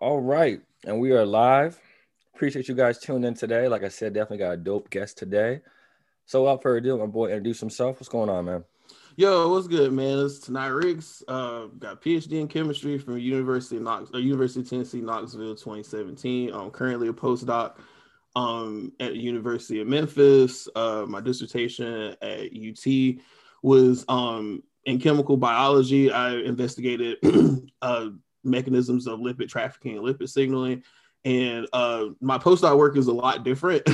All right. And we are live. Appreciate you guys tuning in today. Like I said, definitely got a dope guest today. So without further ado, my boy introduce himself. What's going on, man? Yo, what's good, man? It's Tonight Riggs. Uh, got PhD in chemistry from University of Knox, uh, University of Tennessee, Knoxville, 2017. I'm currently a postdoc um, at University of Memphis. Uh, my dissertation at UT was um, in chemical biology. I investigated uh, mechanisms of lipid trafficking and lipid signaling. And uh, my postdoc work is a lot different.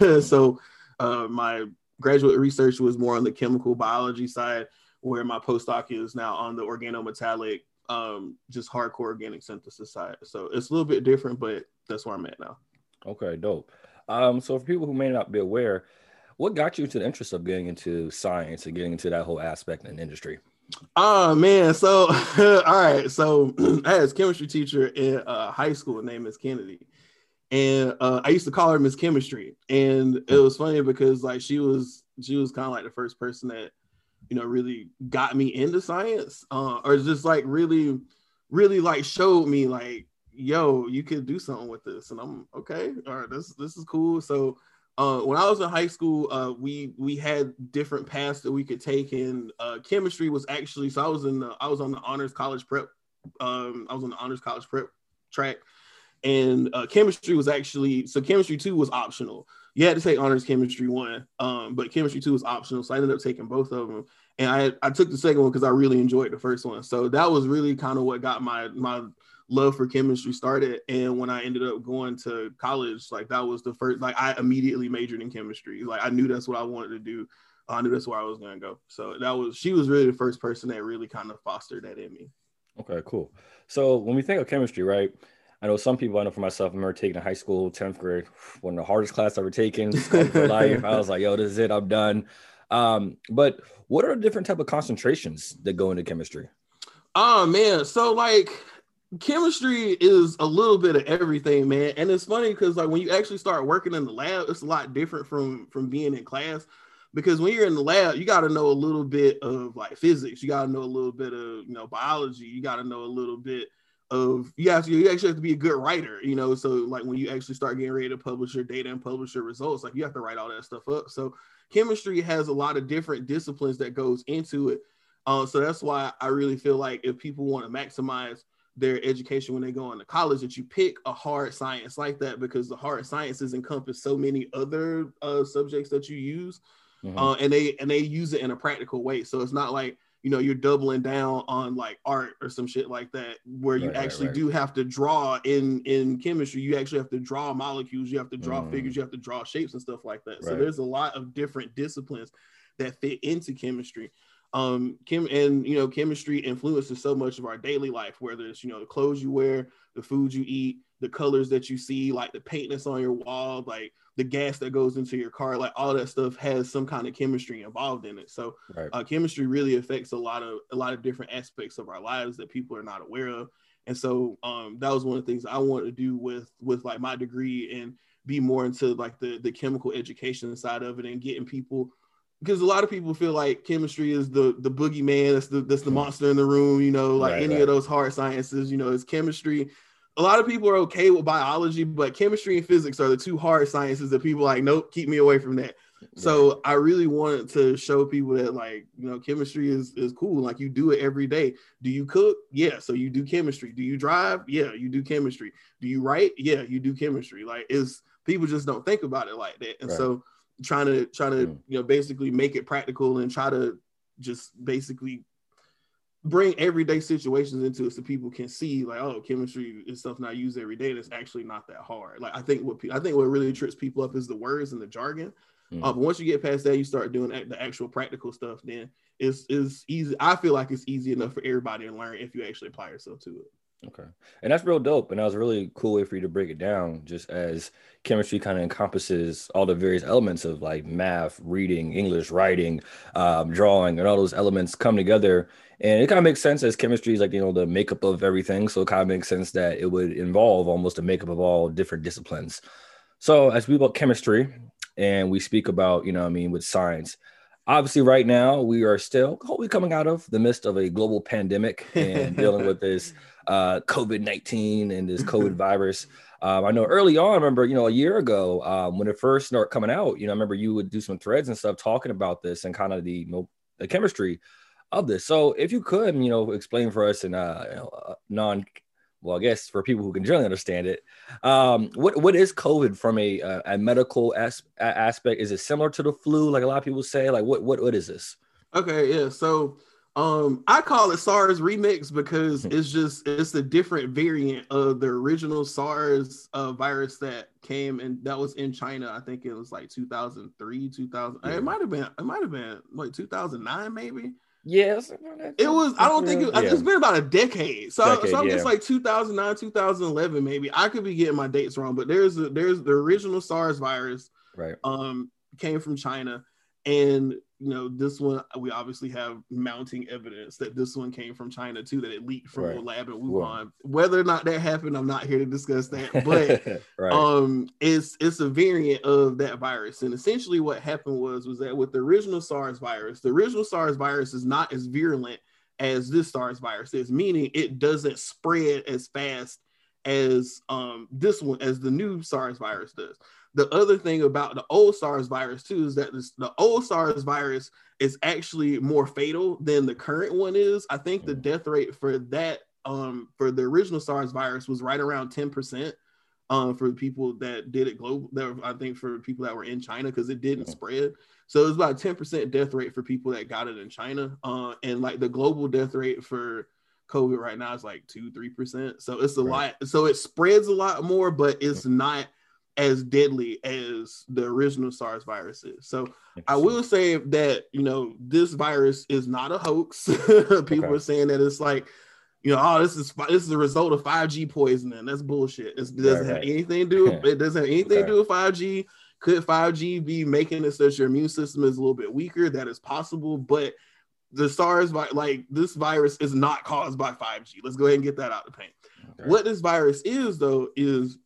so uh, my graduate research was more on the chemical biology side, where my postdoc is now on the organometallic, um, just hardcore organic synthesis side. So it's a little bit different, but that's where I'm at now. Okay, dope. Um, so for people who may not be aware, what got you to the interest of getting into science and getting into that whole aspect in industry? Oh man, so all right, so I had a chemistry teacher in uh, high school named Miss Kennedy, and uh, I used to call her Miss Chemistry, and it was funny because like she was she was kind of like the first person that you know really got me into science, uh, or just like really really like showed me like yo you could do something with this, and I'm okay, all right, this this is cool. So uh, when I was in high school, uh, we we had different paths that we could take, and uh, chemistry was actually so I was in the, I was on the honors college prep, um, I was on the honors college prep track, and uh, chemistry was actually so chemistry two was optional. You had to take honors chemistry one, um, but chemistry two was optional, so I ended up taking both of them, and I I took the second one because I really enjoyed the first one. So that was really kind of what got my my love for chemistry started and when i ended up going to college like that was the first like i immediately majored in chemistry like i knew that's what i wanted to do i knew that's where i was going to go so that was she was really the first person that really kind of fostered that in me okay cool so when we think of chemistry right I know some people. I know for myself. I remember taking in high school, tenth grade, one of the hardest class I ever taken for life. I was like, "Yo, this is it. I'm done." Um, but what are the different type of concentrations that go into chemistry? Oh man, so like chemistry is a little bit of everything, man. And it's funny because like when you actually start working in the lab, it's a lot different from from being in class. Because when you're in the lab, you got to know a little bit of like physics. You got to know a little bit of you know biology. You got to know a little bit of you to you actually have to be a good writer. You know, so like when you actually start getting ready to publish your data and publish your results, like you have to write all that stuff up. So chemistry has a lot of different disciplines that goes into it. Uh, so that's why I really feel like if people want to maximize their education when they go into college that you pick a hard science like that because the hard sciences encompass so many other uh, subjects that you use mm-hmm. uh, and they and they use it in a practical way. So it's not like you know you're doubling down on like art or some shit like that where you right, actually right, right. do have to draw in in chemistry. You actually have to draw molecules. You have to draw mm. figures. You have to draw shapes and stuff like that. So there's a lot of different disciplines that fit into chemistry um chem and you know chemistry influences so much of our daily life whether it's you know the clothes you wear the food you eat the colors that you see like the paint that's on your wall like the gas that goes into your car like all that stuff has some kind of chemistry involved in it so right. uh, chemistry really affects a lot of a lot of different aspects of our lives that people are not aware of and so um that was one of the things i wanted to do with with like my degree and be more into like the the chemical education side of it and getting people because a lot of people feel like chemistry is the the boogeyman, that's the that's the mm-hmm. monster in the room, you know, like right, any right. of those hard sciences, you know, it's chemistry. A lot of people are okay with biology, but chemistry and physics are the two hard sciences that people like, nope, keep me away from that. So I really wanted to show people that like, you know, chemistry is is cool. Like you do it every day. Do you cook? Yeah. So you do chemistry. Do you drive? Yeah, you do chemistry. Do you write? Yeah, you do chemistry. Like is people just don't think about it like that. And right. so trying to trying to mm. you know basically make it practical and try to just basically bring everyday situations into it so people can see like oh chemistry is something I use every day that's actually not that hard. Like I think what I think what really trips people up is the words and the jargon. Mm. Uh, but once you get past that, you start doing the actual practical stuff. Then it's is easy. I feel like it's easy enough for everybody to learn if you actually apply yourself to it. Okay. And that's real dope. And that was a really cool way for you to break it down, just as chemistry kind of encompasses all the various elements of like math, reading, English, writing, um, drawing, and all those elements come together. And it kind of makes sense as chemistry is like, you know, the makeup of everything. So it kind of makes sense that it would involve almost a makeup of all different disciplines. So as we about chemistry and we speak about, you know, I mean, with science, obviously right now we are still hopefully coming out of the midst of a global pandemic and dealing with this uh, covid-19 and this covid virus. Um, i know early on i remember you know a year ago um, when it first started coming out you know i remember you would do some threads and stuff talking about this and kind of the, you know, the chemistry of this. So if you could you know explain for us in uh, you know, uh, non well, I guess for people who can generally understand it, um, what what is COVID from a uh, a medical as- aspect? Is it similar to the flu, like a lot of people say? Like, what what what is this? Okay, yeah. So, um, I call it SARS remix because hmm. it's just it's a different variant of the original SARS uh, virus that came and that was in China. I think it was like 2003, 2000. Yeah. It might have been it might have been like 2009, maybe. Yes, it was. I don't think it, yeah. it's been about a decade. So, decade, so yeah. it's like 2009, 2011, maybe. I could be getting my dates wrong, but there's a, there's the original SARS virus. Right. Um, came from China, and you know, this one we obviously have mounting evidence that this one came from China too, that it leaked from right. a lab in Wuhan. Whether or not that happened, I'm not here to discuss that. But right. um, it's it's a variant of that virus, and essentially what happened was was that with the original SARS virus, the original SARS virus is not as virulent as this SARS virus is, meaning it doesn't spread as fast as um this one as the new SARS virus does the other thing about the old SARS virus too is that this, the old SARS virus is actually more fatal than the current one is. I think the mm. death rate for that um for the original SARS virus was right around 10% um for people that did it global that I think for people that were in China because it didn't spread. So it was about 10% death rate for people that got it in China. Uh and like the global death rate for COVID right now is like two, three percent. So it's a right. lot. So it spreads a lot more, but it's not as deadly as the original SARS virus is. So I will say that you know this virus is not a hoax. People okay. are saying that it's like you know, oh, this is this is the result of 5G poisoning. That's bullshit. It's, it doesn't right. have anything to do. With, it doesn't have anything okay. to do with 5G. Could 5G be making it so your immune system is a little bit weaker? That is possible, but the SARS like this virus is not caused by 5G. Let's go ahead and get that out of the paint. Okay. What this virus is though is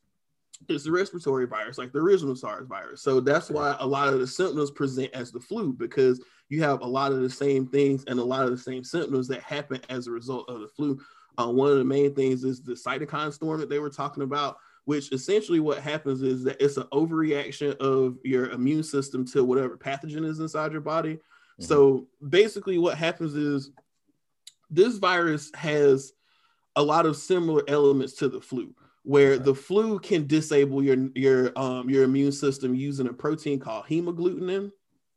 it's a respiratory virus, like the original SARS virus. So that's why a lot of the symptoms present as the flu because you have a lot of the same things and a lot of the same symptoms that happen as a result of the flu. Uh, one of the main things is the cytokine storm that they were talking about, which essentially what happens is that it's an overreaction of your immune system to whatever pathogen is inside your body. Mm-hmm. So basically, what happens is this virus has a lot of similar elements to the flu where the flu can disable your your um your immune system using a protein called hemagglutinin.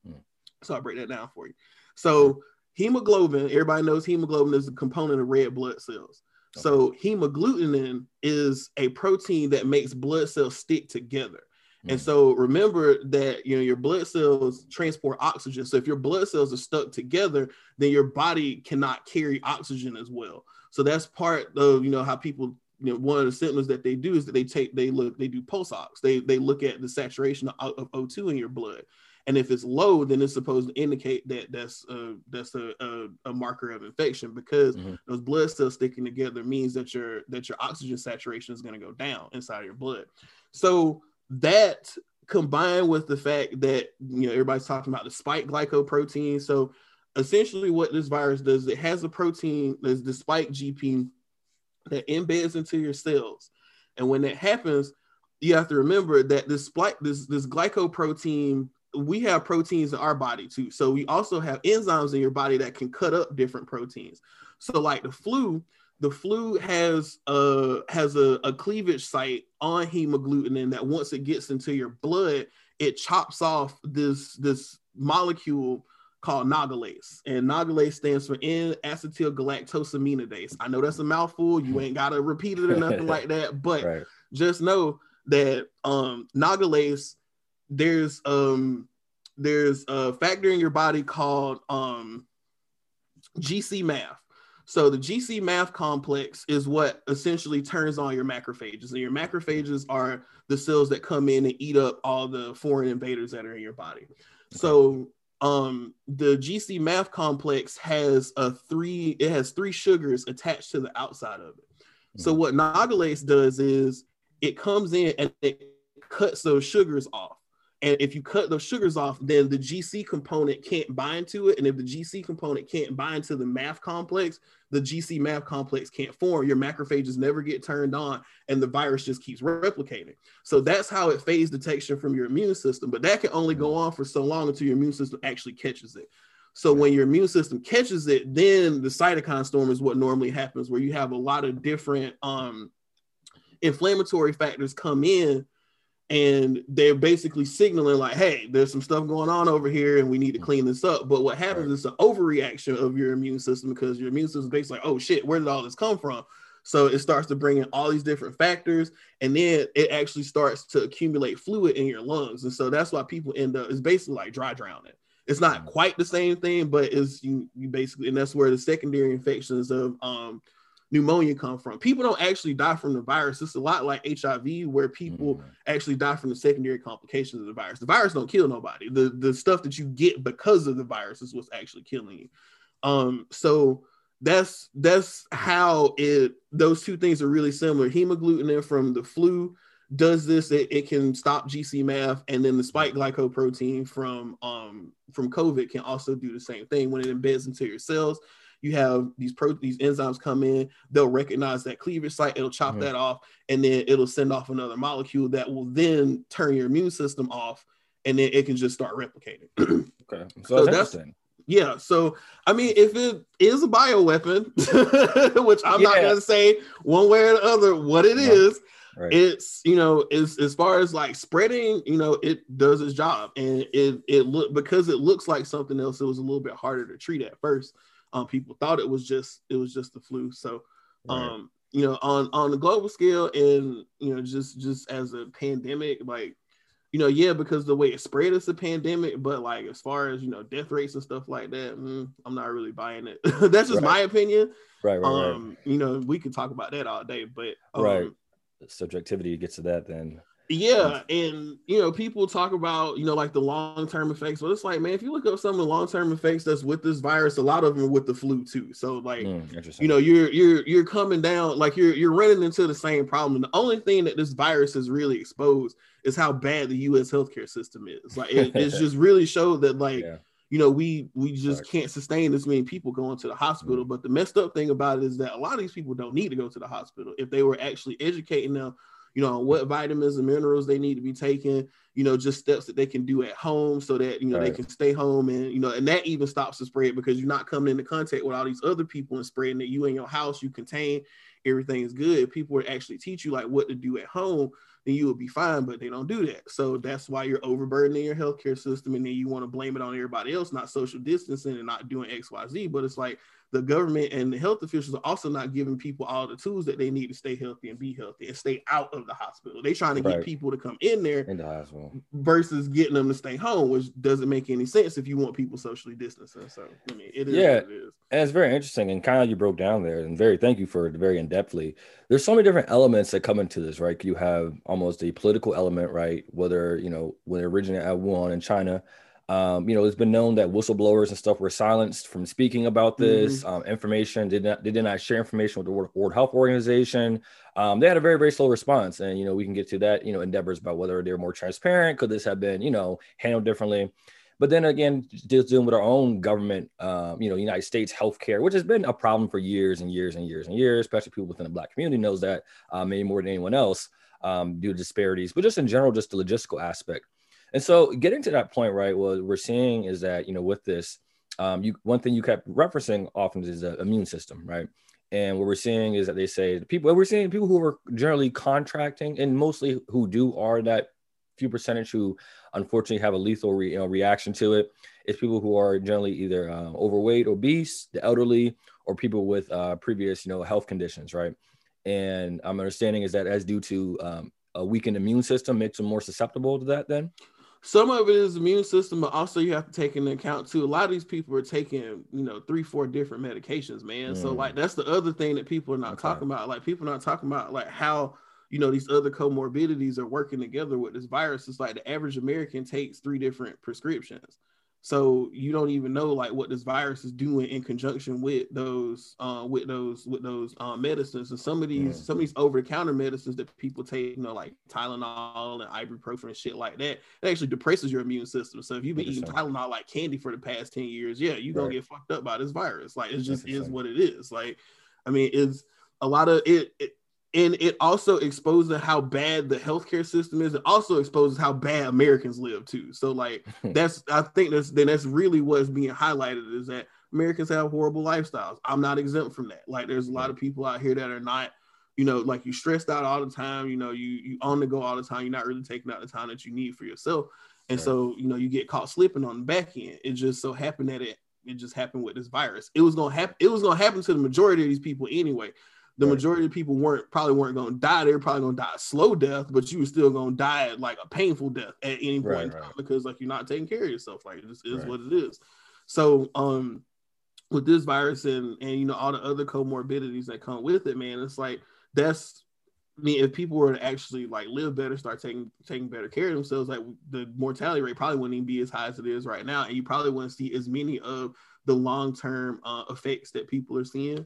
Mm. So I'll break that down for you. So hemoglobin, everybody knows hemoglobin is a component of red blood cells. Okay. So hemagglutinin is a protein that makes blood cells stick together. Mm. And so remember that you know your blood cells transport oxygen. So if your blood cells are stuck together, then your body cannot carry oxygen as well. So that's part of you know how people you know, one of the symptoms that they do is that they take they look they do pulse ox. They they look at the saturation of, of O2 in your blood, and if it's low, then it's supposed to indicate that that's a, that's a, a, a marker of infection because mm-hmm. those blood cells sticking together means that your that your oxygen saturation is going to go down inside of your blood. So that combined with the fact that you know everybody's talking about the spike glycoprotein. So essentially, what this virus does, it has a protein that's the spike GP that embeds into your cells. And when that happens, you have to remember that this this this glycoprotein, we have proteins in our body too. So we also have enzymes in your body that can cut up different proteins. So like the flu, the flu has a has a, a cleavage site on hemagglutinin that once it gets into your blood, it chops off this this molecule called Nagalase, and Nagalase stands for N-acetylgalactosaminidase. I know that's a mouthful. You ain't gotta repeat it or nothing like that, but right. just know that um, Nagalase, there's um, there's a factor in your body called um, GC-MAF. So the GC-MAF complex is what essentially turns on your macrophages, and your macrophages are the cells that come in and eat up all the foreign invaders that are in your body. So um the GC MAF complex has a three it has three sugars attached to the outside of it mm-hmm. so what nagalase does is it comes in and it cuts those sugars off And if you cut those sugars off, then the GC component can't bind to it. And if the GC component can't bind to the MAF complex, the GC MAF complex can't form. Your macrophages never get turned on, and the virus just keeps replicating. So that's how it fades detection from your immune system. But that can only go on for so long until your immune system actually catches it. So when your immune system catches it, then the cytokine storm is what normally happens, where you have a lot of different um, inflammatory factors come in and they're basically signaling like hey there's some stuff going on over here and we need to clean this up but what happens right. is an overreaction of your immune system because your immune system is basically like oh shit where did all this come from so it starts to bring in all these different factors and then it actually starts to accumulate fluid in your lungs and so that's why people end up it's basically like dry drowning it's not mm. quite the same thing but it's you, you basically and that's where the secondary infections of um pneumonia come from. People don't actually die from the virus. It's a lot like HIV, where people mm-hmm. actually die from the secondary complications of the virus. The virus don't kill nobody. The the stuff that you get because of the virus is what's actually killing you. Um, so that's that's how it those two things are really similar. Hemagglutinin from the flu does this, it, it can stop GCMAF, and then the spike glycoprotein from um from COVID can also do the same thing when it embeds into your cells you have these pro these enzymes come in, they'll recognize that cleavage site, it'll chop mm-hmm. that off, and then it'll send off another molecule that will then turn your immune system off, and then it can just start replicating. okay, so, so that's, yeah. So I mean, if it is a bioweapon, which I'm yeah. not gonna say one way or the other what it is. Right. It's you know, as as far as like spreading, you know, it does its job, and it it look because it looks like something else. It was a little bit harder to treat at first. Um, people thought it was just it was just the flu. So, right. um, you know, on on the global scale, and you know, just just as a pandemic, like, you know, yeah, because the way it spread is a pandemic, but like as far as you know, death rates and stuff like that, mm, I'm not really buying it. That's just right. my opinion. Right, right, um, right. You know, we could talk about that all day, but um, right, subjectivity gets to that then. Yeah, and you know, people talk about you know like the long term effects, but it's like, man, if you look up some of the long term effects that's with this virus, a lot of them are with the flu too. So like, mm, you know, you're you're you're coming down like you're you're running into the same problem. The only thing that this virus has really exposed is how bad the U.S. healthcare system is. Like, it, it's just really showed that like. Yeah. You know, we we just can't sustain this many people going to the hospital. Mm. But the messed up thing about it is that a lot of these people don't need to go to the hospital if they were actually educating them you know, what vitamins and minerals they need to be taking, you know, just steps that they can do at home so that, you know, right. they can stay home and, you know, and that even stops the spread because you're not coming into contact with all these other people and spreading that you in your house, you contain, everything is good. If people would actually teach you like what to do at home, then you would be fine, but they don't do that. So that's why you're overburdening your healthcare system and then you want to blame it on everybody else, not social distancing and not doing X, Y, Z. But it's like the government and the health officials are also not giving people all the tools that they need to stay healthy and be healthy and stay out of the hospital. They're trying to right. get people to come in there in the hospital versus getting them to stay home, which doesn't make any sense if you want people socially distancing. So I mean, it is yeah, it is. And it's very interesting and kind of you broke down there and very thank you for it very in depthly. There's so many different elements that come into this, right? You have almost a political element, right? Whether you know when it originated at Wuhan in China um, you know, it's been known that whistleblowers and stuff were silenced from speaking about this mm-hmm. um, information. Did not they did not share information with the World, World Health Organization. Um, they had a very very slow response, and you know we can get to that. You know, endeavors about whether they're more transparent. Could this have been you know handled differently? But then again, just dealing with our own government, um, you know, United States healthcare, which has been a problem for years and years and years and years, especially people within the Black community knows that uh, maybe more than anyone else um, due to disparities, but just in general, just the logistical aspect. And so getting to that point, right, what we're seeing is that, you know, with this, um, you one thing you kept referencing often is the immune system, right? And what we're seeing is that they say the people we're seeing people who are generally contracting and mostly who do are that few percentage who unfortunately have a lethal re, you know, reaction to it. it is people who are generally either uh, overweight, obese, the elderly, or people with uh, previous you know health conditions, right? And I'm understanding is that as due to um, a weakened immune system makes them more susceptible to that then some of it is immune system, but also you have to take into account too. A lot of these people are taking, you know, three, four different medications, man. Mm. So like that's the other thing that people are not okay. talking about. Like people are not talking about like how you know these other comorbidities are working together with this virus. It's like the average American takes three different prescriptions. So you don't even know like what this virus is doing in conjunction with those uh, with those with those uh, medicines. And some of these mm. some of these over the counter medicines that people take, you know, like Tylenol and ibuprofen and shit like that, it actually depresses your immune system. So if you've been eating Tylenol like candy for the past ten years, yeah, you're gonna right. get fucked up by this virus. Like it just is what it is. Like, I mean, it's a lot of it, it and it also exposes how bad the healthcare system is. It also exposes how bad Americans live too. So like that's I think that's then that's really what's being highlighted is that Americans have horrible lifestyles. I'm not exempt from that. Like there's a lot of people out here that are not, you know, like you stressed out all the time. You know, you you on the go all the time. You're not really taking out the time that you need for yourself. And right. so you know you get caught slipping on the back end. It just so happened that it it just happened with this virus. It was gonna happen. It was gonna happen to the majority of these people anyway the right. majority of people weren't probably weren't going to die. They were probably going to die a slow death, but you were still going to die at like a painful death at any point right, in time right. because like you're not taking care of yourself. Like this is what it is. So um, with this virus and and you know all the other comorbidities that come with it, man, it's like that's I mean, if people were to actually like live better, start taking taking better care of themselves, like the mortality rate probably wouldn't even be as high as it is right now, and you probably wouldn't see as many of the long term uh, effects that people are seeing.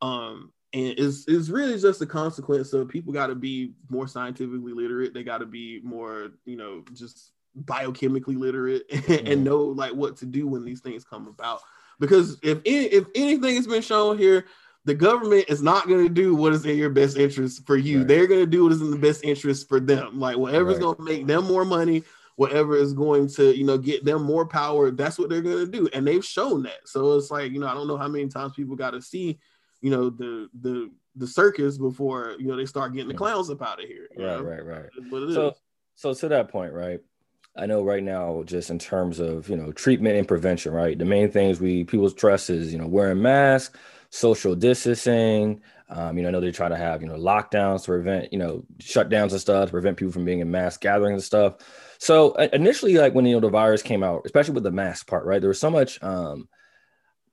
Um, and it's, it's really just a consequence of people got to be more scientifically literate they got to be more you know just biochemically literate and, mm-hmm. and know like what to do when these things come about because if any, if anything has been shown here the government is not going to do what is in your best interest for you right. they're going to do what is in the best interest for them like whatever's right. going to make them more money whatever is going to you know get them more power that's what they're going to do and they've shown that so it's like you know i don't know how many times people got to see you know the the the circus before you know they start getting the clowns up out of here. Right, know? right, right. so, is. so to that point, right? I know right now, just in terms of you know treatment and prevention, right? The main things we people trust is you know wearing masks, social distancing. Um, you know, I know they try to have you know lockdowns to prevent you know shutdowns and stuff to prevent people from being in mass gatherings and stuff. So initially, like when you know the virus came out, especially with the mask part, right? There was so much um,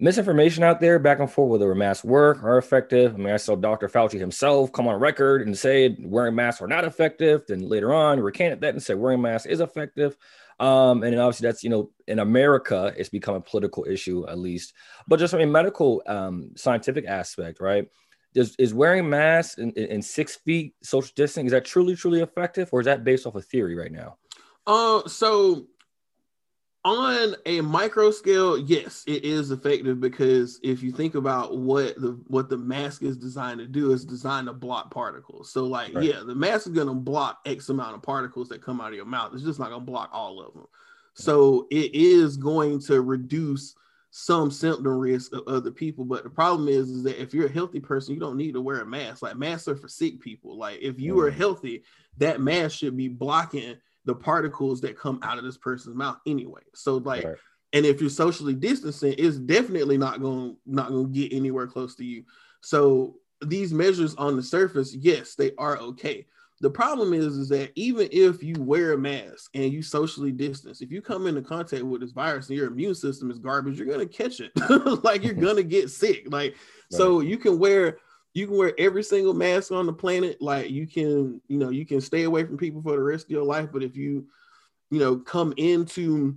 misinformation out there back and forth whether masks work or effective. I mean, I saw Dr. Fauci himself come on record and say wearing masks are not effective. Then later on, recanted that and said wearing masks is effective. Um, and obviously that's you know in America it's become a political issue at least, but just from a medical um, scientific aspect, right? Is, is wearing masks in, in, six feet social distancing is that truly truly effective or is that based off a of theory right now? Uh, so on a micro scale, yes, it is effective because if you think about what the what the mask is designed to do, is designed to block particles. So, like, right. yeah, the mask is gonna block X amount of particles that come out of your mouth. It's just not gonna block all of them. So it is going to reduce some symptom risk of other people. But the problem is, is that if you're a healthy person, you don't need to wear a mask. Like masks are for sick people. Like if you are healthy, that mask should be blocking the particles that come out of this person's mouth anyway. So like, right. and if you're socially distancing, it's definitely not going not going to get anywhere close to you. So these measures on the surface, yes, they are okay. The problem is, is that even if you wear a mask and you socially distance, if you come into contact with this virus and your immune system is garbage, you're gonna catch it. like you're gonna get sick. Like right. so, you can wear you can wear every single mask on the planet. Like you can, you know, you can stay away from people for the rest of your life. But if you, you know, come into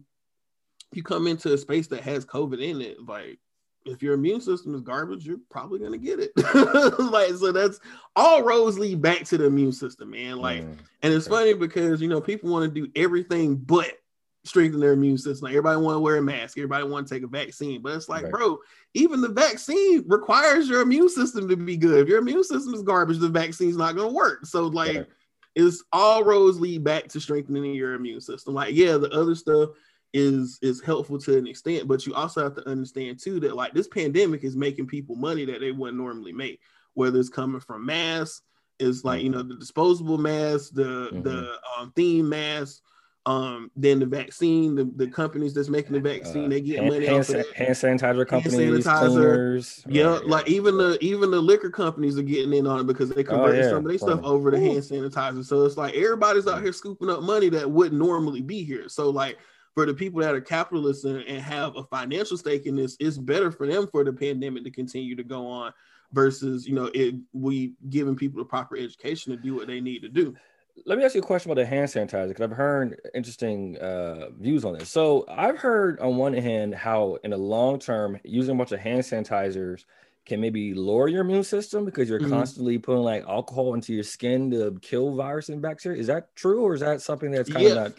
you come into a space that has COVID in it, like if your immune system is garbage, you're probably gonna get it. like so that's all roads lead back to the immune system, man. Like, mm, and it's funny because you know people want to do everything but strengthen their immune system. Like everybody want to wear a mask, everybody want to take a vaccine, but it's like, right. bro, even the vaccine requires your immune system to be good. If your immune system is garbage, the vaccine's not going to work. So like, right. it's all roads lead back to strengthening your immune system. Like, yeah, the other stuff is is helpful to an extent, but you also have to understand too that like this pandemic is making people money that they wouldn't normally make, whether it's coming from masks, is like you mm-hmm. know the disposable masks, the mm-hmm. the um, theme masks um, then the vaccine, the, the companies that's making the vaccine, uh, they get hand, money hand, off of that. Hand sanitizer companies, hand sanitizer. cleaners. Yeah, right, yeah, like even the even the liquor companies are getting in on it because they convert oh, yeah. some of their stuff over to hand sanitizer. So it's like everybody's out here scooping up money that wouldn't normally be here. So like for the people that are capitalists and, and have a financial stake in this, it's better for them for the pandemic to continue to go on versus you know it we giving people the proper education to do what they need to do let me ask you a question about the hand sanitizer because I've heard interesting uh, views on this. So I've heard on one hand how in the long term using a bunch of hand sanitizers can maybe lower your immune system because you're mm-hmm. constantly putting like alcohol into your skin to kill virus and bacteria. Is that true, or is that something that's kind yeah. of not?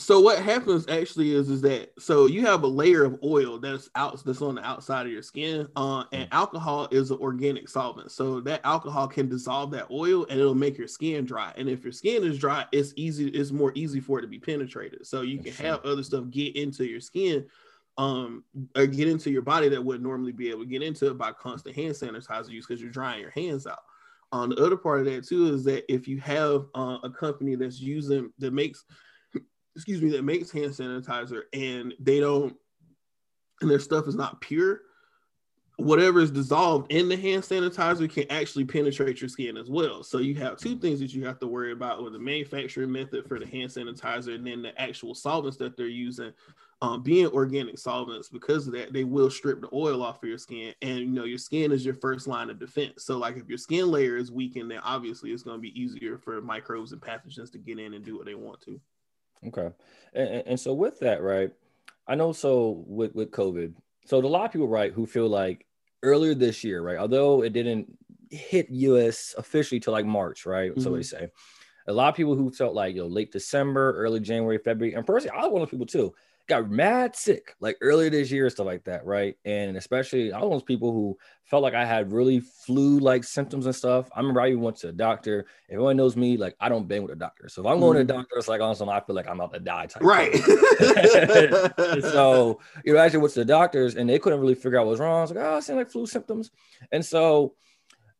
So what happens actually is is that so you have a layer of oil that's out that's on the outside of your skin, uh, and mm. alcohol is an organic solvent. So that alcohol can dissolve that oil and it'll make your skin dry. And if your skin is dry, it's easy, it's more easy for it to be penetrated. So you can have other stuff get into your skin, um, or get into your body that wouldn't normally be able to get into it by constant hand sanitizer use because you're drying your hands out. On um, the other part of that too is that if you have uh, a company that's using that makes excuse me, that makes hand sanitizer and they don't, and their stuff is not pure, whatever is dissolved in the hand sanitizer can actually penetrate your skin as well. So you have two things that you have to worry about with the manufacturing method for the hand sanitizer and then the actual solvents that they're using. Um, being organic solvents, because of that, they will strip the oil off of your skin, and you know your skin is your first line of defense. So, like if your skin layer is weakened, then obviously it's going to be easier for microbes and pathogens to get in and do what they want to. Okay. And, and so with that, right, I know so with, with COVID, so a lot of people, right, who feel like earlier this year, right, although it didn't hit US officially till like March, right? Mm-hmm. So they say. A lot of people who felt like, you know, late December, early January, February, and personally, I was one of those people too got mad sick like earlier this year, stuff like that, right? And especially was those people who felt like I had really flu-like symptoms and stuff. I remember I even went to a doctor. Everyone knows me, like I don't bang with a doctor. So if I'm going mm-hmm. to a doctor, it's like on I feel like I'm about to die. Type right. so you know, actually went to the doctors and they couldn't really figure out what was wrong. I was like, oh, it seemed like flu symptoms. And so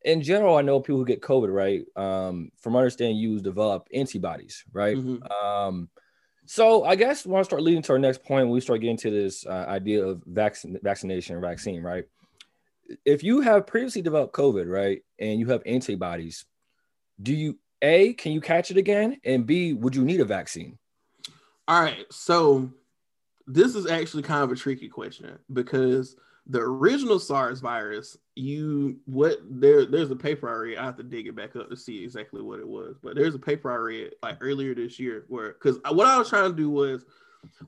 in general, I know people who get COVID, right? Um, from understanding, you develop antibodies, right? Mm-hmm. Um, so I guess we want to start leading to our next point. We start getting to this uh, idea of vaccine, vaccination vaccine, right? If you have previously developed COVID, right, and you have antibodies, do you a can you catch it again, and b would you need a vaccine? All right, so this is actually kind of a tricky question because the original SARS virus, you what there there's a paper I read. I have to dig it back up to see exactly what it was, but there's a paper I read like earlier this year where because what I was trying to do was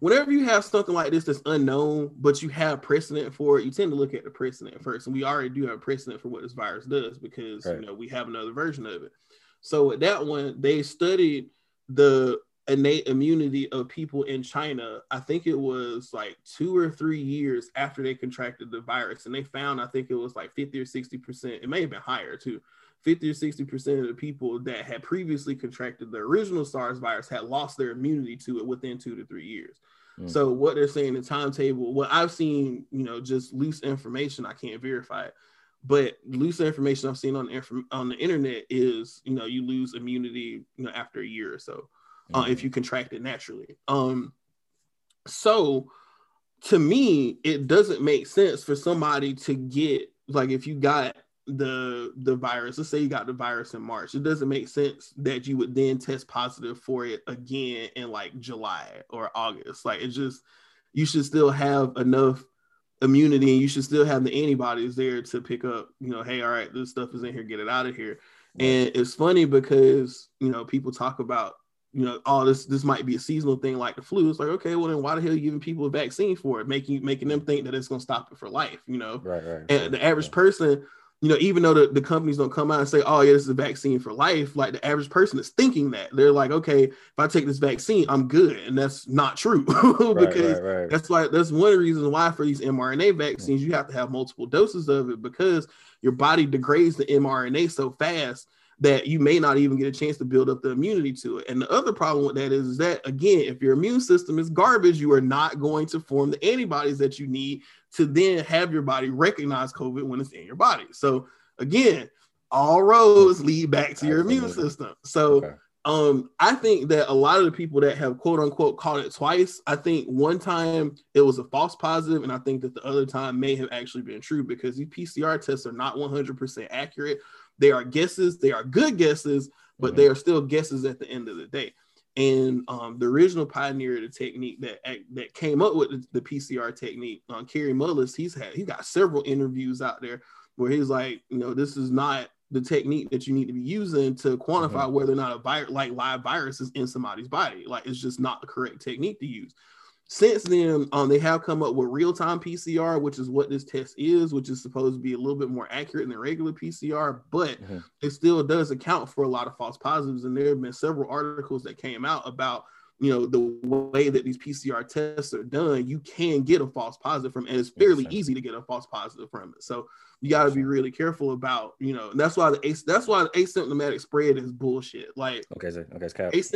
whenever you have something like this that's unknown, but you have precedent for it, you tend to look at the precedent first. And we already do have precedent for what this virus does because right. you know we have another version of it. So with that one, they studied the innate immunity of people in China, I think it was like two or three years after they contracted the virus. And they found, I think it was like 50 or 60%, it may have been higher too. 50 or 60% of the people that had previously contracted the original SARS virus had lost their immunity to it within two to three years. Mm. So what they're saying, the timetable, what I've seen, you know, just loose information, I can't verify it but loose information I've seen on the, on the internet is, you know, you lose immunity, you know, after a year or so uh, if you contract it naturally. Um, so to me, it doesn't make sense for somebody to get like if you got the the virus, let's say you got the virus in March, it doesn't make sense that you would then test positive for it again in like July or August. Like it just you should still have enough immunity and you should still have the antibodies there to pick up, you know, hey, all right, this stuff is in here, get it out of here. And it's funny because you know people talk about you know, oh, this this might be a seasonal thing like the flu. It's like, okay, well then why the hell are you giving people a vaccine for it, making making them think that it's gonna stop it for life, you know? Right, right. And right, the average right. person, you know, even though the, the companies don't come out and say, oh yeah, this is a vaccine for life, like the average person is thinking that. They're like, okay, if I take this vaccine, I'm good. And that's not true. because right, that's why that's one of the reasons why for these mRNA vaccines, mm. you have to have multiple doses of it because your body degrades the mRNA so fast that you may not even get a chance to build up the immunity to it. And the other problem with that is, is that again, if your immune system is garbage, you are not going to form the antibodies that you need to then have your body recognize COVID when it's in your body. So again, all roads lead back to your immune system. So okay. um, I think that a lot of the people that have quote unquote caught it twice, I think one time it was a false positive, and I think that the other time may have actually been true because these PCR tests are not 100% accurate. They are guesses, they are good guesses, but mm-hmm. they are still guesses at the end of the day. And um, the original pioneer of the technique that that came up with the, the PCR technique, um, Kary Mullis, he's had he got several interviews out there where he's like, you know, this is not the technique that you need to be using to quantify Mhm. whether or not a virus, like live virus, is in somebody's body. Like it's just not the correct technique to use. Since then, um, they have come up with real-time PCR, which is what this test is, which is supposed to be a little bit more accurate than regular PCR, but Mhm. it still does account for a lot of false positives. And there have been several articles that came out about you know the way that these PCR tests are done. You can get a false positive from, and it's fairly easy to get a false positive from it. So you got to be really careful about you know. That's why the that's why the asymptomatic spread is bullshit. Like Okay, so okay, it's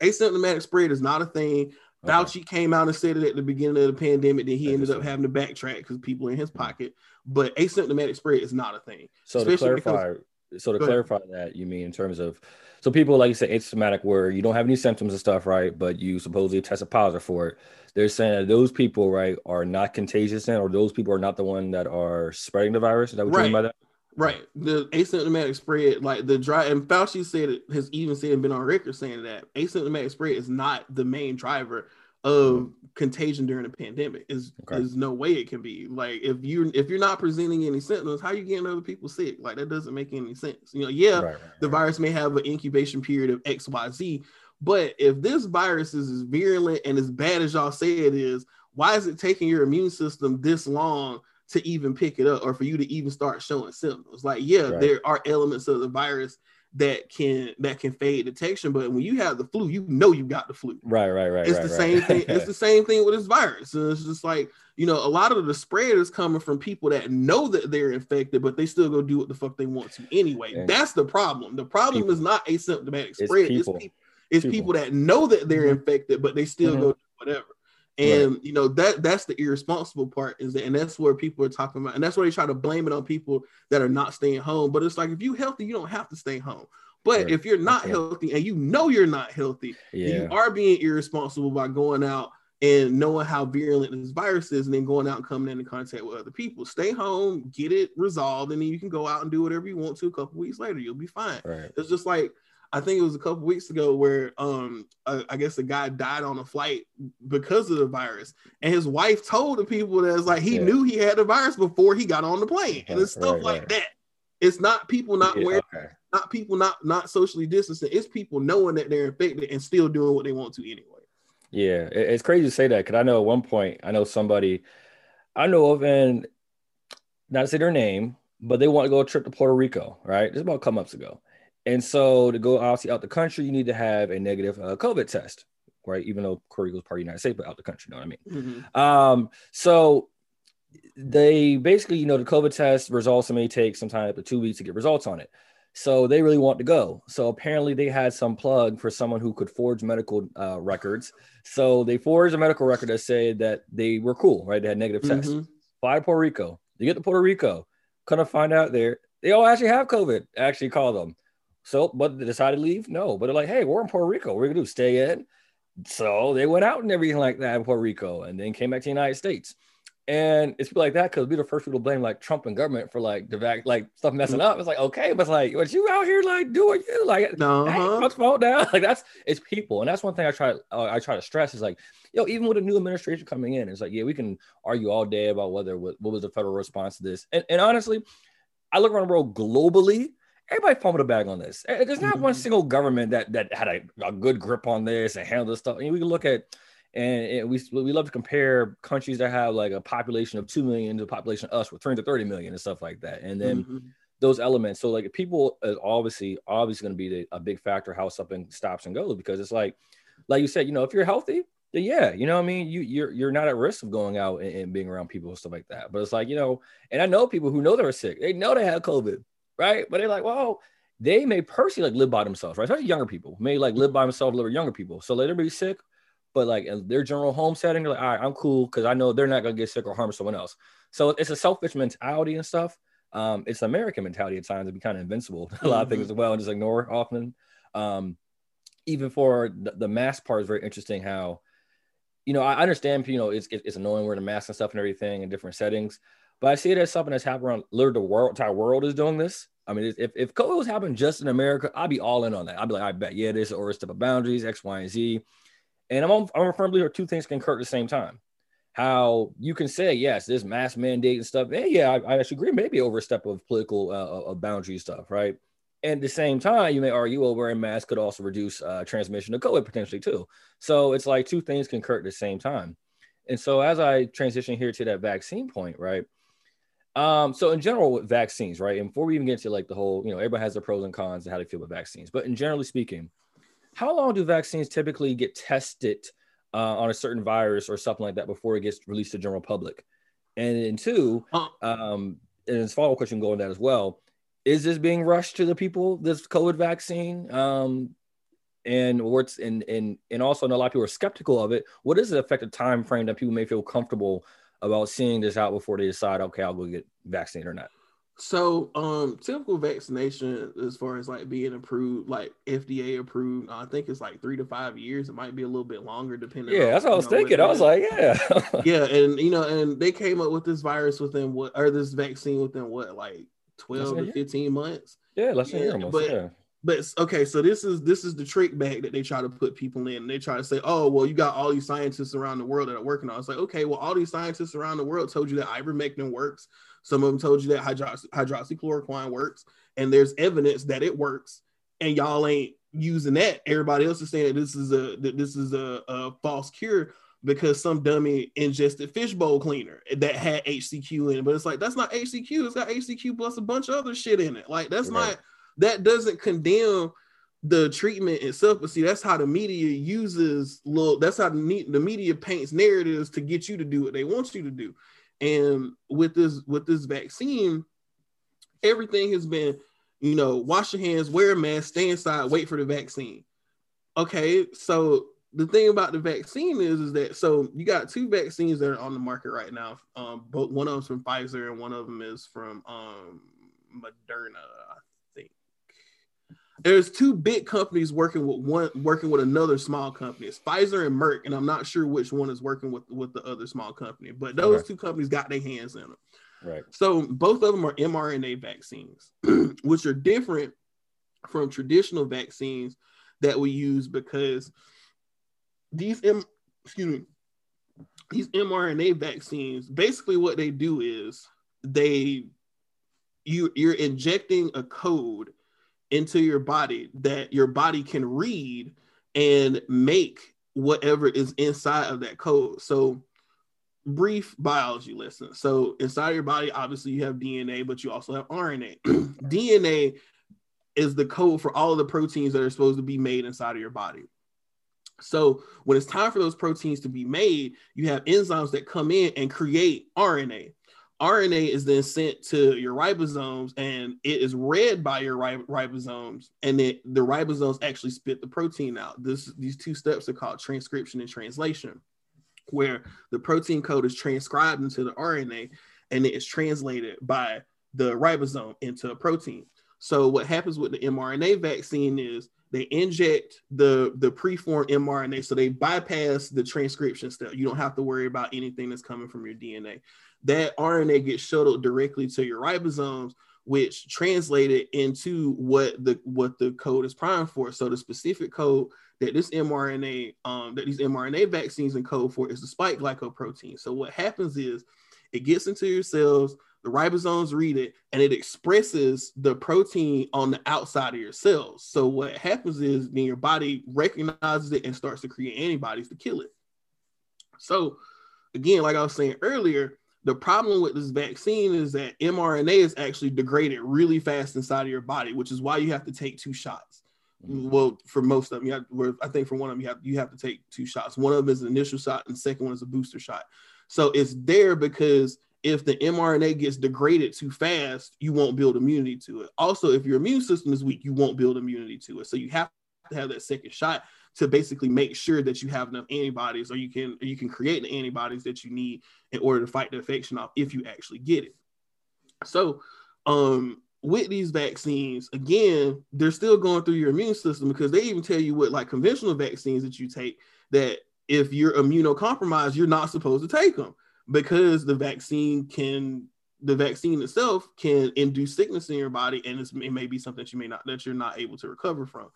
asymptomatic spread is not a thing. Okay. Fauci came out and said it at the beginning of the pandemic. Then he ended up having to backtrack because people in his pocket. But asymptomatic spread is not a thing. So to especially because- clarify, so to Go ahead. clarify that, you mean in terms of so people like you say asymptomatic where you don't have any symptoms and stuff, right? But you supposedly tested positive for it. They're saying that those people, right, are not contagious then, or those people are not the one that are spreading the virus. Is that what you mean by that? Right. The asymptomatic spread, like the dry, and Fauci said it has even said and been on record saying that asymptomatic spread is not the main driver of contagion during a pandemic. Is Mm-hmm. Okay. there's no way it can be. Like if you're if you're not presenting any symptoms, how are you getting other people sick? Like that doesn't make any sense. You know, yeah, Right, right, the right. virus may have an incubation period of X, Y, Z, but if this virus is as virulent and as bad as y'all say it is, why is it taking your immune system this long to even pick it up or for you to even start showing symptoms? Like, yeah, Right. there are elements of the virus that can that can fade detection, but when you have the flu, you know you got the flu. Right, right, right. It's right, the right. same thing. It's the same thing with this virus. And it's just like, you know, a lot of the spread is coming from people that know that they're infected, but they still go do what the fuck they want to anyway. And That's the problem. The problem people. is not asymptomatic It's spread. people. It's people. It's People. people that know that they're Mhm. infected, but they still Mhm. go do whatever. And you know that that's the irresponsible part is that, and that's where people are talking about, and that's where they try to blame it on people that are not staying home. But it's like if you're healthy, you don't have to stay home. But Right. if you're not Okay. healthy and you know you're not healthy, yeah. you are being irresponsible by going out and knowing how virulent this virus is and then going out and coming into contact with other people. Stay home, get it resolved, and then you can go out and do whatever you want to a couple weeks later. You'll be fine. Right. It's just like I think it was a couple weeks ago where um I, I guess a guy died on a flight because of the virus, and his wife told the people that it's like he Yeah. knew he had the virus before he got on the plane, and it's stuff right, like right. that. It's not people not Yeah, wearing, okay. not people not not socially distancing. It's people knowing that they're infected and still doing what they want to anyway. Yeah, it's crazy to say that because I know at one point I know somebody I know of, and not to say their name, but they want to go a trip to Puerto Rico, right? This about a couple months ago, and so to go obviously out the country, you need to have a negative uh, COVID test, right? Even though Puerto Rico is part of the United States, but out the country, you know what I mean? Mhm. Um, so they basically, you know, the COVID test results may take some time up to two weeks to get results on it. So they really want to go. So apparently they had some plug for someone who could forge medical uh, records. So they forged a medical record that said that they were cool, right? They had negative tests. Mhm. Fly to Puerto Rico. They get to Puerto Rico, kind of find out there they all actually have COVID. Actually, call them. So, but they decided to leave. No, but they're like, hey, we're in Puerto Rico. We're gonna do stay in. So they went out and everything like that in Puerto Rico, and then came back to the United States. And it's people like that because we're the first people to blame like Trump and government for like the vac, like stuff messing up. It's like okay, but it's like, what you out here like doing you like Uh-huh. Hey, Trump's fault now. Like that's it's people, and that's one thing I try uh, I try to stress is like, yo, even with a new administration coming in, it's like, yeah, we can argue all day about whether what, what was the federal response to this, and, and honestly, I look around the world globally. Everybody fumbled a bag on this. Eh, There's not one Mhm. single government that that had a, a good grip on this and handled this stuff. I mean, we can look at and, and we we love to compare countries that have like a population of two million to a population of us with 330 million and stuff like that, and then Mhm. those elements. So like people is obviously obviously going to be the, a big factor how something stops and goes because it's like like you said, you know, if you're healthy, yeah, you know what I mean. You you're you're not at risk of going out and, and being around people and stuff like that. But it's like you know, and I know people who know they're sick. They know they have COVID, right? But they're like, well, they may personally like live by themselves, right? Especially younger people may like live by themselves, live with younger people. So let them be sick, but like in their general home setting, they're like, all right, I'm cool because I know they're not gonna get sick or harm someone else. So it's a selfish mentality and stuff. Um, it's American mentality at times to be kind of invincible a lot of things Mhm. as well and just ignore often. Um, even for the, the mask part is very interesting how, you know, I understand, you know, it's, it's annoying wearing a mask and stuff and everything in different settings, but I see it as something that's happening around literally the world, entire world is doing this. I mean, if, if COVID was happening just in America, I'd be all in on that. I'd be like, I bet, yeah, this or step of boundaries, X, Y, and Z. And I'm, I'm a firm believer two things can occur at the same time. how you can say yes, this mass mandate and stuff. Yeah, yeah, I, I actually agree. Maybe overstep of political uh, boundary stuff, right? And at the same time, you may argue, well, wearing masks could also reduce uh, transmission of COVID potentially too. So it's like two things concur at the same time. And so as I transition here to that vaccine point, right? Um, so in general, with vaccines, right? And before we even get to like the whole, you know, everybody has their pros and cons and how they feel about vaccines. But in generally speaking, how long do vaccines typically get tested uh, on a certain virus or something like that before it gets released to the general public? And then two, um, and as follow up question going that as well, is this being rushed to the people this COVID vaccine? Um, and what's and and and also a lot of people are skeptical of it. What is the effective time frame that people may feel comfortable about seeing this out before they decide, okay, I'll go get vaccinated or not? So, um, typical vaccination as far as like being approved, like FDA approved, I think it's like three to five years. It might be a little bit longer depending. Yeah, on, that's what I was know, thinking. I was like, yeah, yeah, and you know, and they came up with this virus within what, or this vaccine within what, like twelve to fifteen months. Yeah, less than a year almost. But, yeah. But okay, so this is this is the trick bag that they try to put people in. And they try to say, oh, well, you got all these scientists around the world that are working on. It's like, okay, well, all these scientists around the world told you that ivermectin works. Some of them told you that hydroxy, hydroxychloroquine works, and there's evidence that it works, and y'all ain't using that. Everybody else is saying that this is a that this is a, a false cure because some dummy ingested fishbowl cleaner that had HCQ in it. But it's like that's not HCQ. It's got HCQ plus a bunch of other shit in it. Like that's right. not that doesn't condemn the treatment itself. But see, that's how the media uses little. That's how the, the media paints narratives to get you to do what they want you to do. And with this with this vaccine, everything has been, you know, wash your hands, wear a mask, stay inside, wait for the vaccine. Okay, so the thing about the vaccine is, is that so you got two vaccines that are on the market right now. Um, but one of them's from Pfizer and one of them is from um Moderna, there's two big companies working with one working with another small company. It's Pfizer and Merck, and I'm not sure which one is working with with the other small company, but those two companies got their hands in them. Right. So both of them are mRNA vaccines, which are different from traditional vaccines that we use because these M excuse me these mRNA vaccines basically what they do is they you you're injecting a code into your body that your body can read and make whatever is inside of that code. So, brief biology lesson. So, inside your body, obviously, you have DNA, but you also have RNA. DNA is the code for all of the proteins that are supposed to be made inside of your body. So, when it's time for those proteins to be made, you have enzymes that come in and create RNA. RNA is then sent to your ribosomes and it is read by your ribosomes and then the ribosomes actually spit the protein out. This these two steps are called transcription and translation, where the protein code is transcribed into the RNA and it is translated by the ribosome into a protein. So what happens with the mRNA vaccine is they inject the the preformed mRNA, so they bypass the transcription step. You don't have to worry about anything that's coming from your DNA that RNA gets shuttled directly to your ribosomes, which translated into what the what the code is primed for. So the specific code that this mRNA, um, that these mRNA vaccines encode for is the spike glycoprotein. So what happens is it gets into your cells, the ribosomes read it, and it expresses the protein on the outside of your cells. So what happens is then your body recognizes it and starts to create antibodies to kill it. So again, like I was saying earlier, the problem with this vaccine is that mRNA is actually degraded really fast inside of your body, which is why you have to take two shots. Mm-hmm. Well, for most of them, you have, I think for one of them, you have you have to take two shots. One of them is an initial shot, and the second one is a booster shot. So it's there because if the mRNA gets degraded too fast, you won't build immunity to it. Also, if your immune system is weak, you won't build immunity to it. So you have to have that second shot to basically make sure that you have enough antibodies or you can or you can create the antibodies that you need in order to fight the infection off if you actually get it. So um with these vaccines, again, they're still going through your immune system because they even tell you what like conventional vaccines that you take that if you're immunocompromised, you're not supposed to take them because the vaccine can the vaccine itself can induce sickness in your body and it may be something that you may not that you're not able to recover from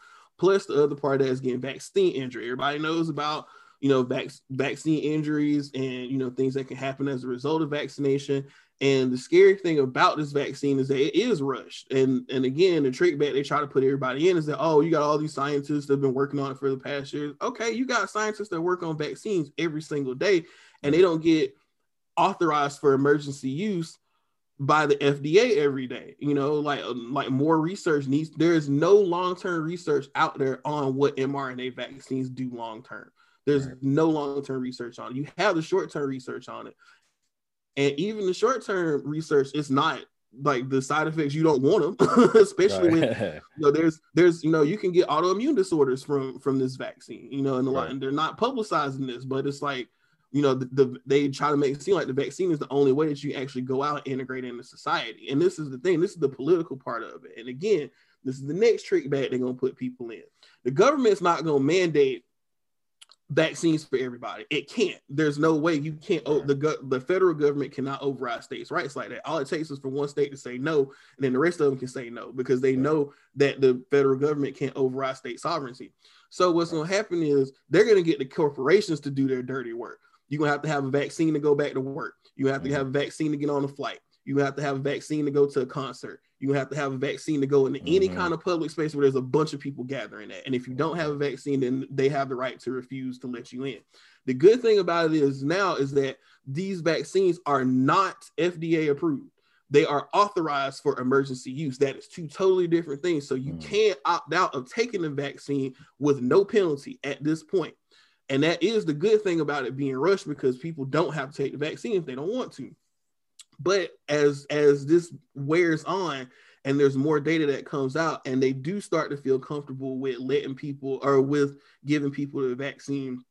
Plus, the other part that is getting vaccine injury. Everybody knows about you know, vac- vaccine injuries and you know things that can happen as a result of vaccination. And the scary thing about this vaccine is that it is rushed. And and again, the trick back they try to put everybody in is that oh, you got all these scientists that have been working on it for the past years. Okay, you got scientists that work on vaccines every single day, and they don't get authorized for emergency use by the FDA every day. You know, like um, like more research needs. There is no long term research out there on what mRNA vaccines do long term. There's right. no long term research on it. You have the short term research on it, and even the short term research is not like the side effects you don't want them especially right. when you know there's there's you know you can get autoimmune disorders from from this vaccine you know and a lot right. and they're not publicizing this but it's like you know the, the, they try to make it seem like the vaccine is the only way that you actually go out and integrate into society and this is the thing this is the political part of it and again this is the next trick bag they're going to put people in the government's not going to mandate vaccines for everybody. It can't. There's no way you can't. Oh, the the federal government cannot override states' rights like that. All it takes is for one state to say no, and then the rest of them can say no because they know that the federal government can't override state sovereignty. So what's going to happen is they're going to get the corporations to do their dirty work. You're to have to have a vaccine to go back to work. You have to mm-hmm. have a vaccine to get on a flight. You have to have a vaccine to go to a concert you have to have a vaccine to go into mm-hmm. any kind of public space where there's a bunch of people gathering at. And if you don't have a vaccine, then they have the right to refuse to let you in. The good thing about it is now is that these vaccines are not FDA approved. They are authorized for emergency use. That is two totally different things. So you mm. can't opt out of taking the vaccine with no penalty at this point. And that is the good thing about it being rushed because people don't have to take the vaccine if they don't want to. But as as this wears on and there's more data that comes out and they do start to feel comfortable with letting people or with giving people the vaccine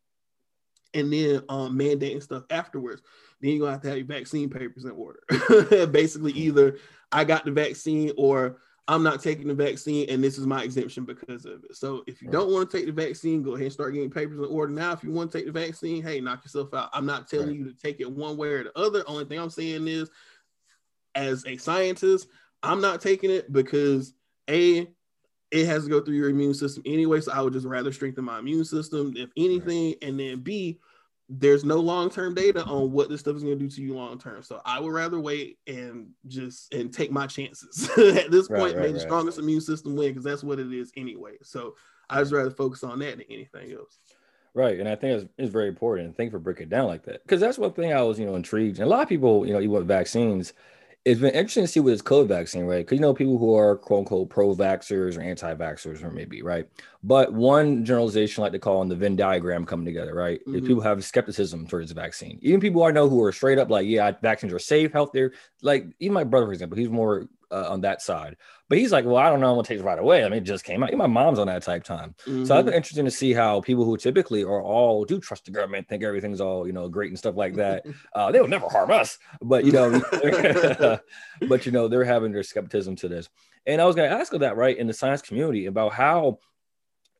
and then um, mandating stuff afterwards, then you're gonna have to have your vaccine papers in order. Basically, either I got the vaccine or I'm not taking the vaccine and this is my exemption because of it. So if you don't want to take the vaccine, go ahead and start getting papers in order now. If you want to take the vaccine, hey, knock yourself out. I'm not telling right. you to take it one way or the other. Only thing I'm saying is, as a scientist, I'm not taking it because a it has to go through your immune system anyway. So I would just rather strengthen my immune system, if anything. Right. And then B, there's no long-term data on what this stuff is going to do to you long term. So I would rather wait and just and take my chances at this right, point. Right, may the strongest immune system win because that's what it is anyway. So I just rather focus on that than anything else. Right, and I think it's, it's very important. Thank you for breaking it down like that because that's one thing I was you know intrigued. And a lot of people you know even with vaccines it's been interesting to see with this COVID vaccine, right? Because you know people who are quote unquote pro-vaxxers or anti-vaxxers, or maybe right. But one generalization, I like to call on the Venn diagram, coming together, right? Mm-hmm. Is people have skepticism towards the vaccine. Even people I know who are straight up like, yeah, vaccines are safe, healthier. Like even my brother, for example, he's more uh, on that side. But he's like, well, I don't know. I'm gonna take it right away. I mean, it just came out. My mom's on that type time. Mm-hmm. So I've been interested to see how people who typically are all do trust the government, think everything's all you know great and stuff like that. uh, they will never harm us. But you know, but you know, they're having their skepticism to this. And I was gonna ask that right in the science community about how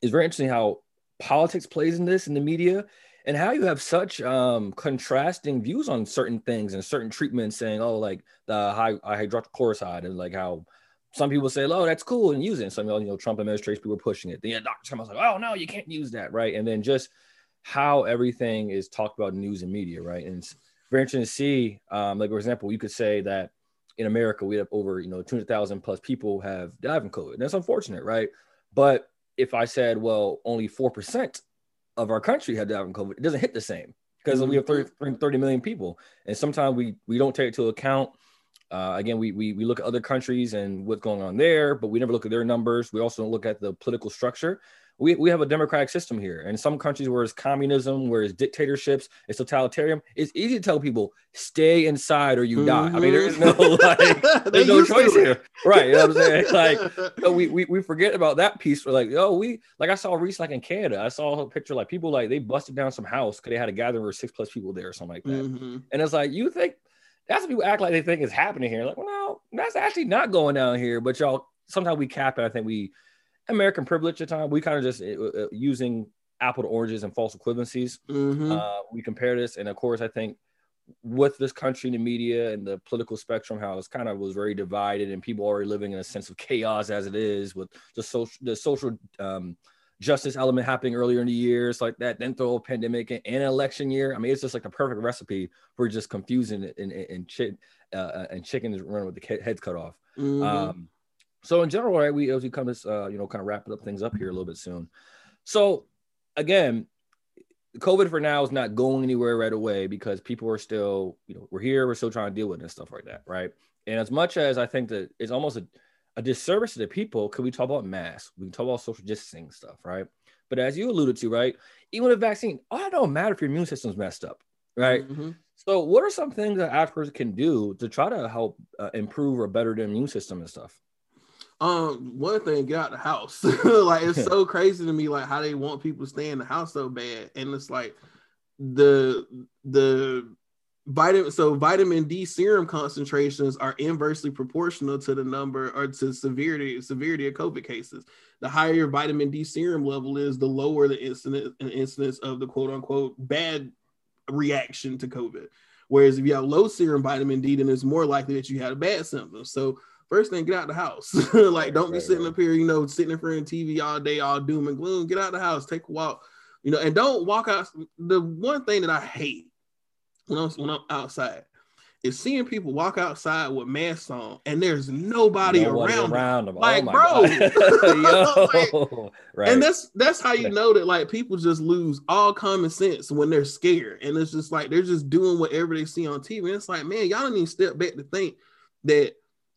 it's very interesting how politics plays in this in the media and how you have such um, contrasting views on certain things and certain treatments, saying, "Oh, like the high, high hydroxychloroquine," and like how some people say, "Oh, that's cool," and use it. And some, you know, Trump administration people are pushing it. Then doctors come out like, "Oh, no, you can't use that," right? And then just how everything is talked about in news and media, right? And it's very interesting to see. Um, like for example, you could say that in America we have over you know 200,000 plus people have died from COVID. And that's unfortunate, right? But if I said, well, only four percent of our country had died from COVID, it doesn't hit the same because mm-hmm. we have 30, 30 million people. And sometimes we we don't take into account. Uh, again, we, we we look at other countries and what's going on there, but we never look at their numbers. We also don't look at the political structure we, we have a democratic system here. And some countries where it's communism, where it's dictatorships, it's totalitarian, it's easy to tell people stay inside or you mm-hmm. die. I mean, there is no like there's no choice here. Right. You know what I'm saying? Like we, we we forget about that piece. We're like, oh, we like I saw recently like in Canada, I saw a picture like people like they busted down some house because they had a gathering where six plus people there or something like that. Mm-hmm. And it's like, you think that's what people act like they think is happening here. Like, well, no, that's actually not going down here. But y'all sometimes we cap it. I think we American privilege at the time. We kind of just uh, uh, using apple to oranges and false equivalencies. Mm-hmm. Uh, we compare this, and of course, I think with this country the media and the political spectrum, how it's kind of was very divided, and people already living in a sense of chaos as it is with the social the social um, justice element happening earlier in the year, it's like that. Then throw a pandemic and an election year. I mean, it's just like the perfect recipe for just confusing and and, and, ch- uh, and chickens running with the heads cut off. Mm-hmm. Um, so in general, right, we as we come to uh, you know kind of wrapping up things up here a little bit soon. So again, COVID for now is not going anywhere right away because people are still, you know, we're here, we're still trying to deal with it and stuff like that, right? And as much as I think that it's almost a, a disservice to the people, could we talk about masks? We can talk about social distancing stuff, right? But as you alluded to, right, even with a vaccine, oh, it don't matter if your immune system's messed up, right? Mm-hmm. So, what are some things that actors can do to try to help uh, improve or better the immune system and stuff? Um, one thing, get out the house. like it's so crazy to me, like how they want people to stay in the house so bad, and it's like the the vitamin so vitamin D serum concentrations are inversely proportional to the number or to severity severity of COVID cases. The higher your vitamin D serum level is, the lower the incidence incidence of the quote unquote bad reaction to COVID. Whereas if you have low serum vitamin D, then it's more likely that you had a bad symptom. So first thing, get out the house. like, don't right, be sitting right. up here, you know, sitting in front of TV all day, all doom and gloom. Get out the house, take a walk, you know, and don't walk out. The one thing that I hate when I'm when I'm outside is seeing people walk outside with masks on and there's nobody, nobody around, around them. them. Like, oh bro, like, right. and that's that's how you know that like people just lose all common sense when they're scared, and it's just like they're just doing whatever they see on TV. And it's like, man, y'all don't even step back to think that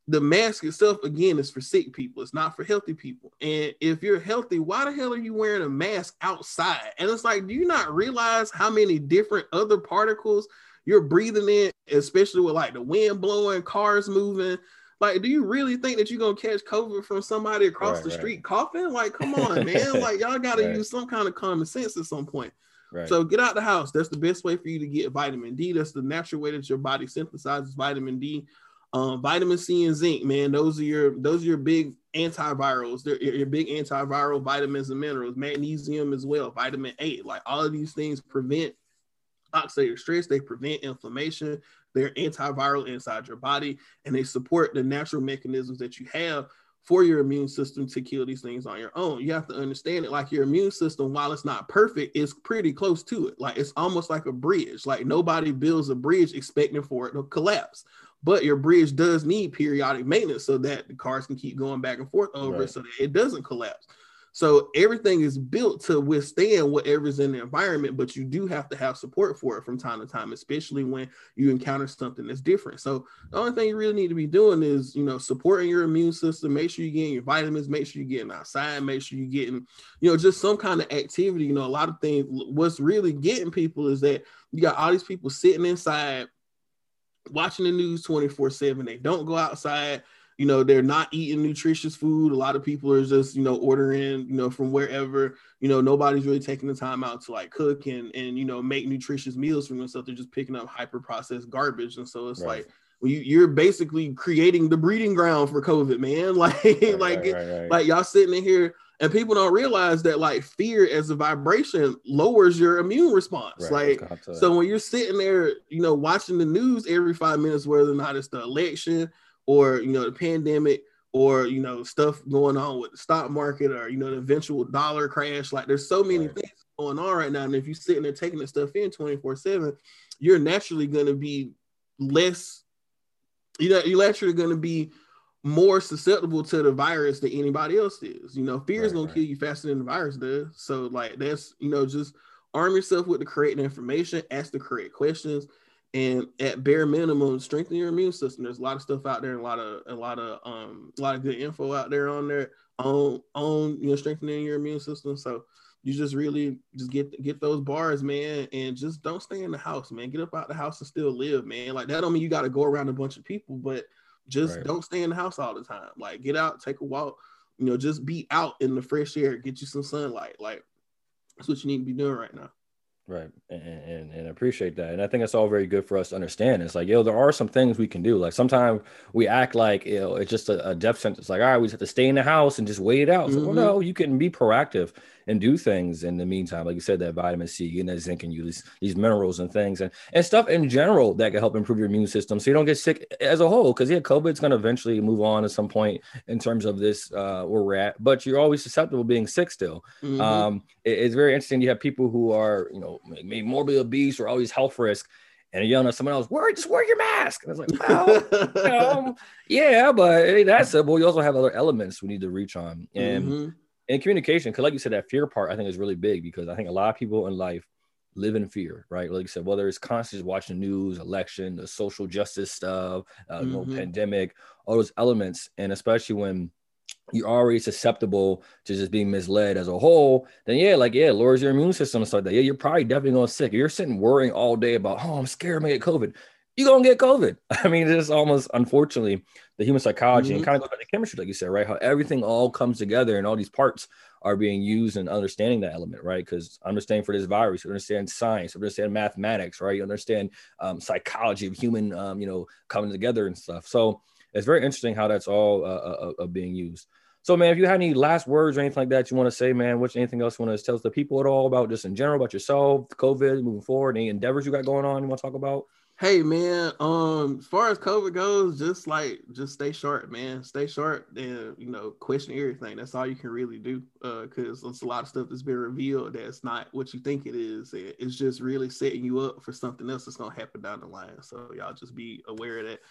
the mask itself again is for sick people it's not for healthy people and if you're healthy why the hell are you wearing a mask outside and it's like do you not realize how many different other particles you're breathing in especially with like the wind blowing cars moving like do you really think that you're gonna catch covid from somebody across right, the right. street coughing like come on man like y'all gotta right. use some kind of common sense at some point So get out the house. That's the best way for you to get vitamin D. That's the natural way that your body synthesizes vitamin D. Um, vitamin C and zinc, man, those are your those are your big antivirals. They're your big antiviral vitamins and minerals. Magnesium as well, vitamin A. Like all of these things prevent oxidative stress. They prevent inflammation. They're antiviral inside your body, and they support the natural mechanisms that you have for your immune system to kill these things on your own. You have to understand it like your immune system, while it's not perfect, is pretty close to it. Like it's almost like a bridge. Like nobody builds a bridge expecting for it to collapse but your bridge does need periodic maintenance so that the cars can keep going back and forth over right. so that it doesn't collapse. So everything is built to withstand whatever's in the environment, but you do have to have support for it from time to time, especially when you encounter something that's different. So the only thing you really need to be doing is, you know, supporting your immune system. Make sure you're getting your vitamins. Make sure you're getting outside. Make sure you're getting, you know, just some kind of activity. You know, a lot of things. What's really getting people is that you got all these people sitting inside watching the news 24 7. They don't go outside. You know, they're not eating nutritious food. A lot of people are just, you know, ordering, you know, from wherever, you know, nobody's really taking the time out to like cook and, and, you know, make nutritious meals for themselves. They're just picking up hyper processed garbage. And so it's right. like, well, you, you're basically creating the breeding ground for COVID, man. Like, right, like, right, like y'all sitting in here and people don't realize that like fear as a vibration lowers your immune response. Right, like so when you're sitting there you know watching the news every five minutes whether or not it's the election or you know the pandemic or you know stuff going on with the stock market or you know the eventual dollar crash like there's so many right. things going on right now. And if you're sitting there taking the stuff in 24 7 you're naturally going to be less you know you're naturally going to be more susceptible to the virus than anybody else is. You know, fear is gonna right. kill you faster than the virus does. So like that's you know just arm yourself with the correct information, ask the correct questions, and at bare minimum strengthen your immune system. There's a lot of stuff out there, and a lot of a lot of um a lot of good info out there on there on on you know strengthening your immune system. So you just really just get get those bars, man, and just don't stay in the house, man. Get up out the house and still live, man. Like that don't mean you got to go around a bunch of people, but just right. don't stay in the house all the time. Like get out, take a walk, you know, just be out in the fresh air, get you some sunlight. Like that's what you need to be doing right now. Right. And, and, and appreciate that. And I think it's all very good for us to understand. It's like, yo, there are some things we can do. Like sometimes we act like, you know, it's just a, a death sentence. Like, all right, we just have to stay in the house and just wait it out. So, mm-hmm. well, no, you can be proactive and do things in the meantime. Like you said, that vitamin C, getting that zinc and you these, these minerals and things and, and stuff in general that can help improve your immune system so you don't get sick as a whole. Cause yeah, COVID's going to eventually move on at some point in terms of this, uh, where we're at, but you're always susceptible being sick still. Mm-hmm. Um, it, it's very interesting. You have people who are, you know, maybe morbidly obese or always health risk and yelling at someone else, wear just wear your mask. And I was like, well, um, yeah, but it ain't that simple. You also have other elements we need to reach on. And mm-hmm and communication because like you said that fear part i think is really big because i think a lot of people in life live in fear right like you said whether it's constantly watching news election the social justice stuff uh, mm-hmm. you know, mm-hmm. pandemic all those elements and especially when you're already susceptible to just being misled as a whole, then yeah, like yeah, lowers your immune system and stuff like that. Yeah, you're probably definitely going sick. If you're sitting worrying all day about, oh, I'm scared I'm gonna get COVID you're gonna get COVID. I mean, it's almost unfortunately the human psychology mm-hmm. and kind of goes back to chemistry, like you said, right? How everything all comes together and all these parts are being used and understanding that element, right? Because understanding for this virus, you understand science, you understand mathematics, right? You understand um, psychology of human, um, you know, coming together and stuff. So it's very interesting how that's all uh, uh, uh, being used. So, man, if you had any last words or anything like that you want to say, man, what's anything else you want to tell the people at all about just in general about yourself, COVID, moving forward, any endeavors you got going on you want to talk about? Hey man, um, as far as COVID goes, just like just stay sharp, man. Stay sharp and you know, question everything. That's all you can really do. Uh, because it's a lot of stuff that's been revealed that's not what you think it is. It's just really setting you up for something else that's gonna happen down the line. So y'all just be aware of that.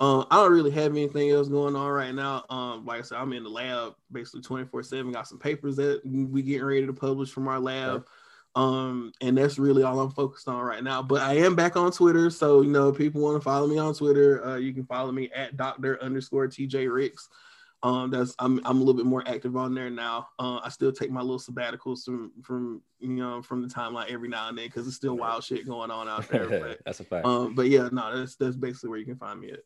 Um, I don't really have anything else going on right now. Um, like I said, I'm in the lab basically 24-7. Got some papers that we getting ready to publish from our lab. Um, and that's really all I'm focused on right now. But I am back on Twitter, so you know, people want to follow me on Twitter. Uh, you can follow me at Doctor underscore TJ Ricks. Um, that's I'm I'm a little bit more active on there now. Uh, I still take my little sabbaticals from from you know from the timeline every now and then because it's still wild shit going on out there. But, that's a fact. Um, but yeah, no, that's that's basically where you can find me at.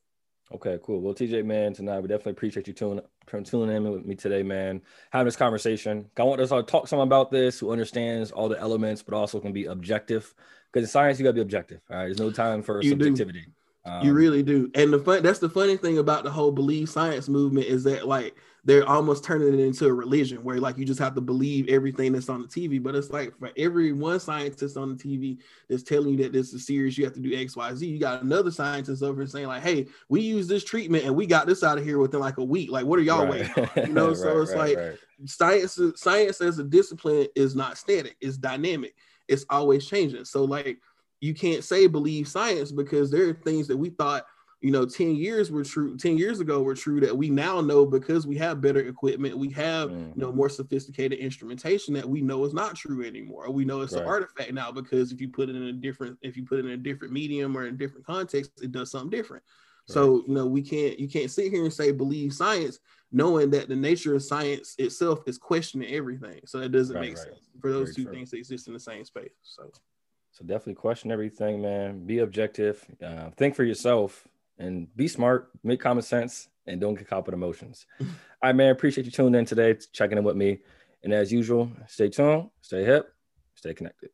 Okay, cool. Well, TJ, man, tonight we definitely appreciate you tuning tuning in with me today, man. Having this conversation. I want us to talk to someone about this who understands all the elements, but also can be objective. Because in science, you gotta be objective. All right, there's no time for you subjectivity. Um, you really do. And the fun that's the funny thing about the whole believe science movement is that like they're almost turning it into a religion where like you just have to believe everything that's on the TV. But it's like for every one scientist on the TV that's telling you that this is serious, you have to do X, Y, Z. You got another scientist over saying, like, hey, we use this treatment and we got this out of here within like a week. Like, what are y'all right. waiting? You know, so it's right, like science, science as a discipline is not static, it's dynamic, it's always changing. So like you can't say believe science because there are things that we thought you know 10 years were true 10 years ago were true that we now know because we have better equipment we have mm. you know more sophisticated instrumentation that we know is not true anymore we know it's right. an artifact now because if you put it in a different if you put it in a different medium or in a different context it does something different right. so you know we can't you can't sit here and say believe science knowing that the nature of science itself is questioning everything so that doesn't right, make sense for those Very two true. things to exist in the same space so so definitely question everything, man. Be objective. Uh, think for yourself and be smart. Make common sense and don't get caught in emotions. All right, man. Appreciate you tuning in today, checking in with me. And as usual, stay tuned, stay hip, stay connected.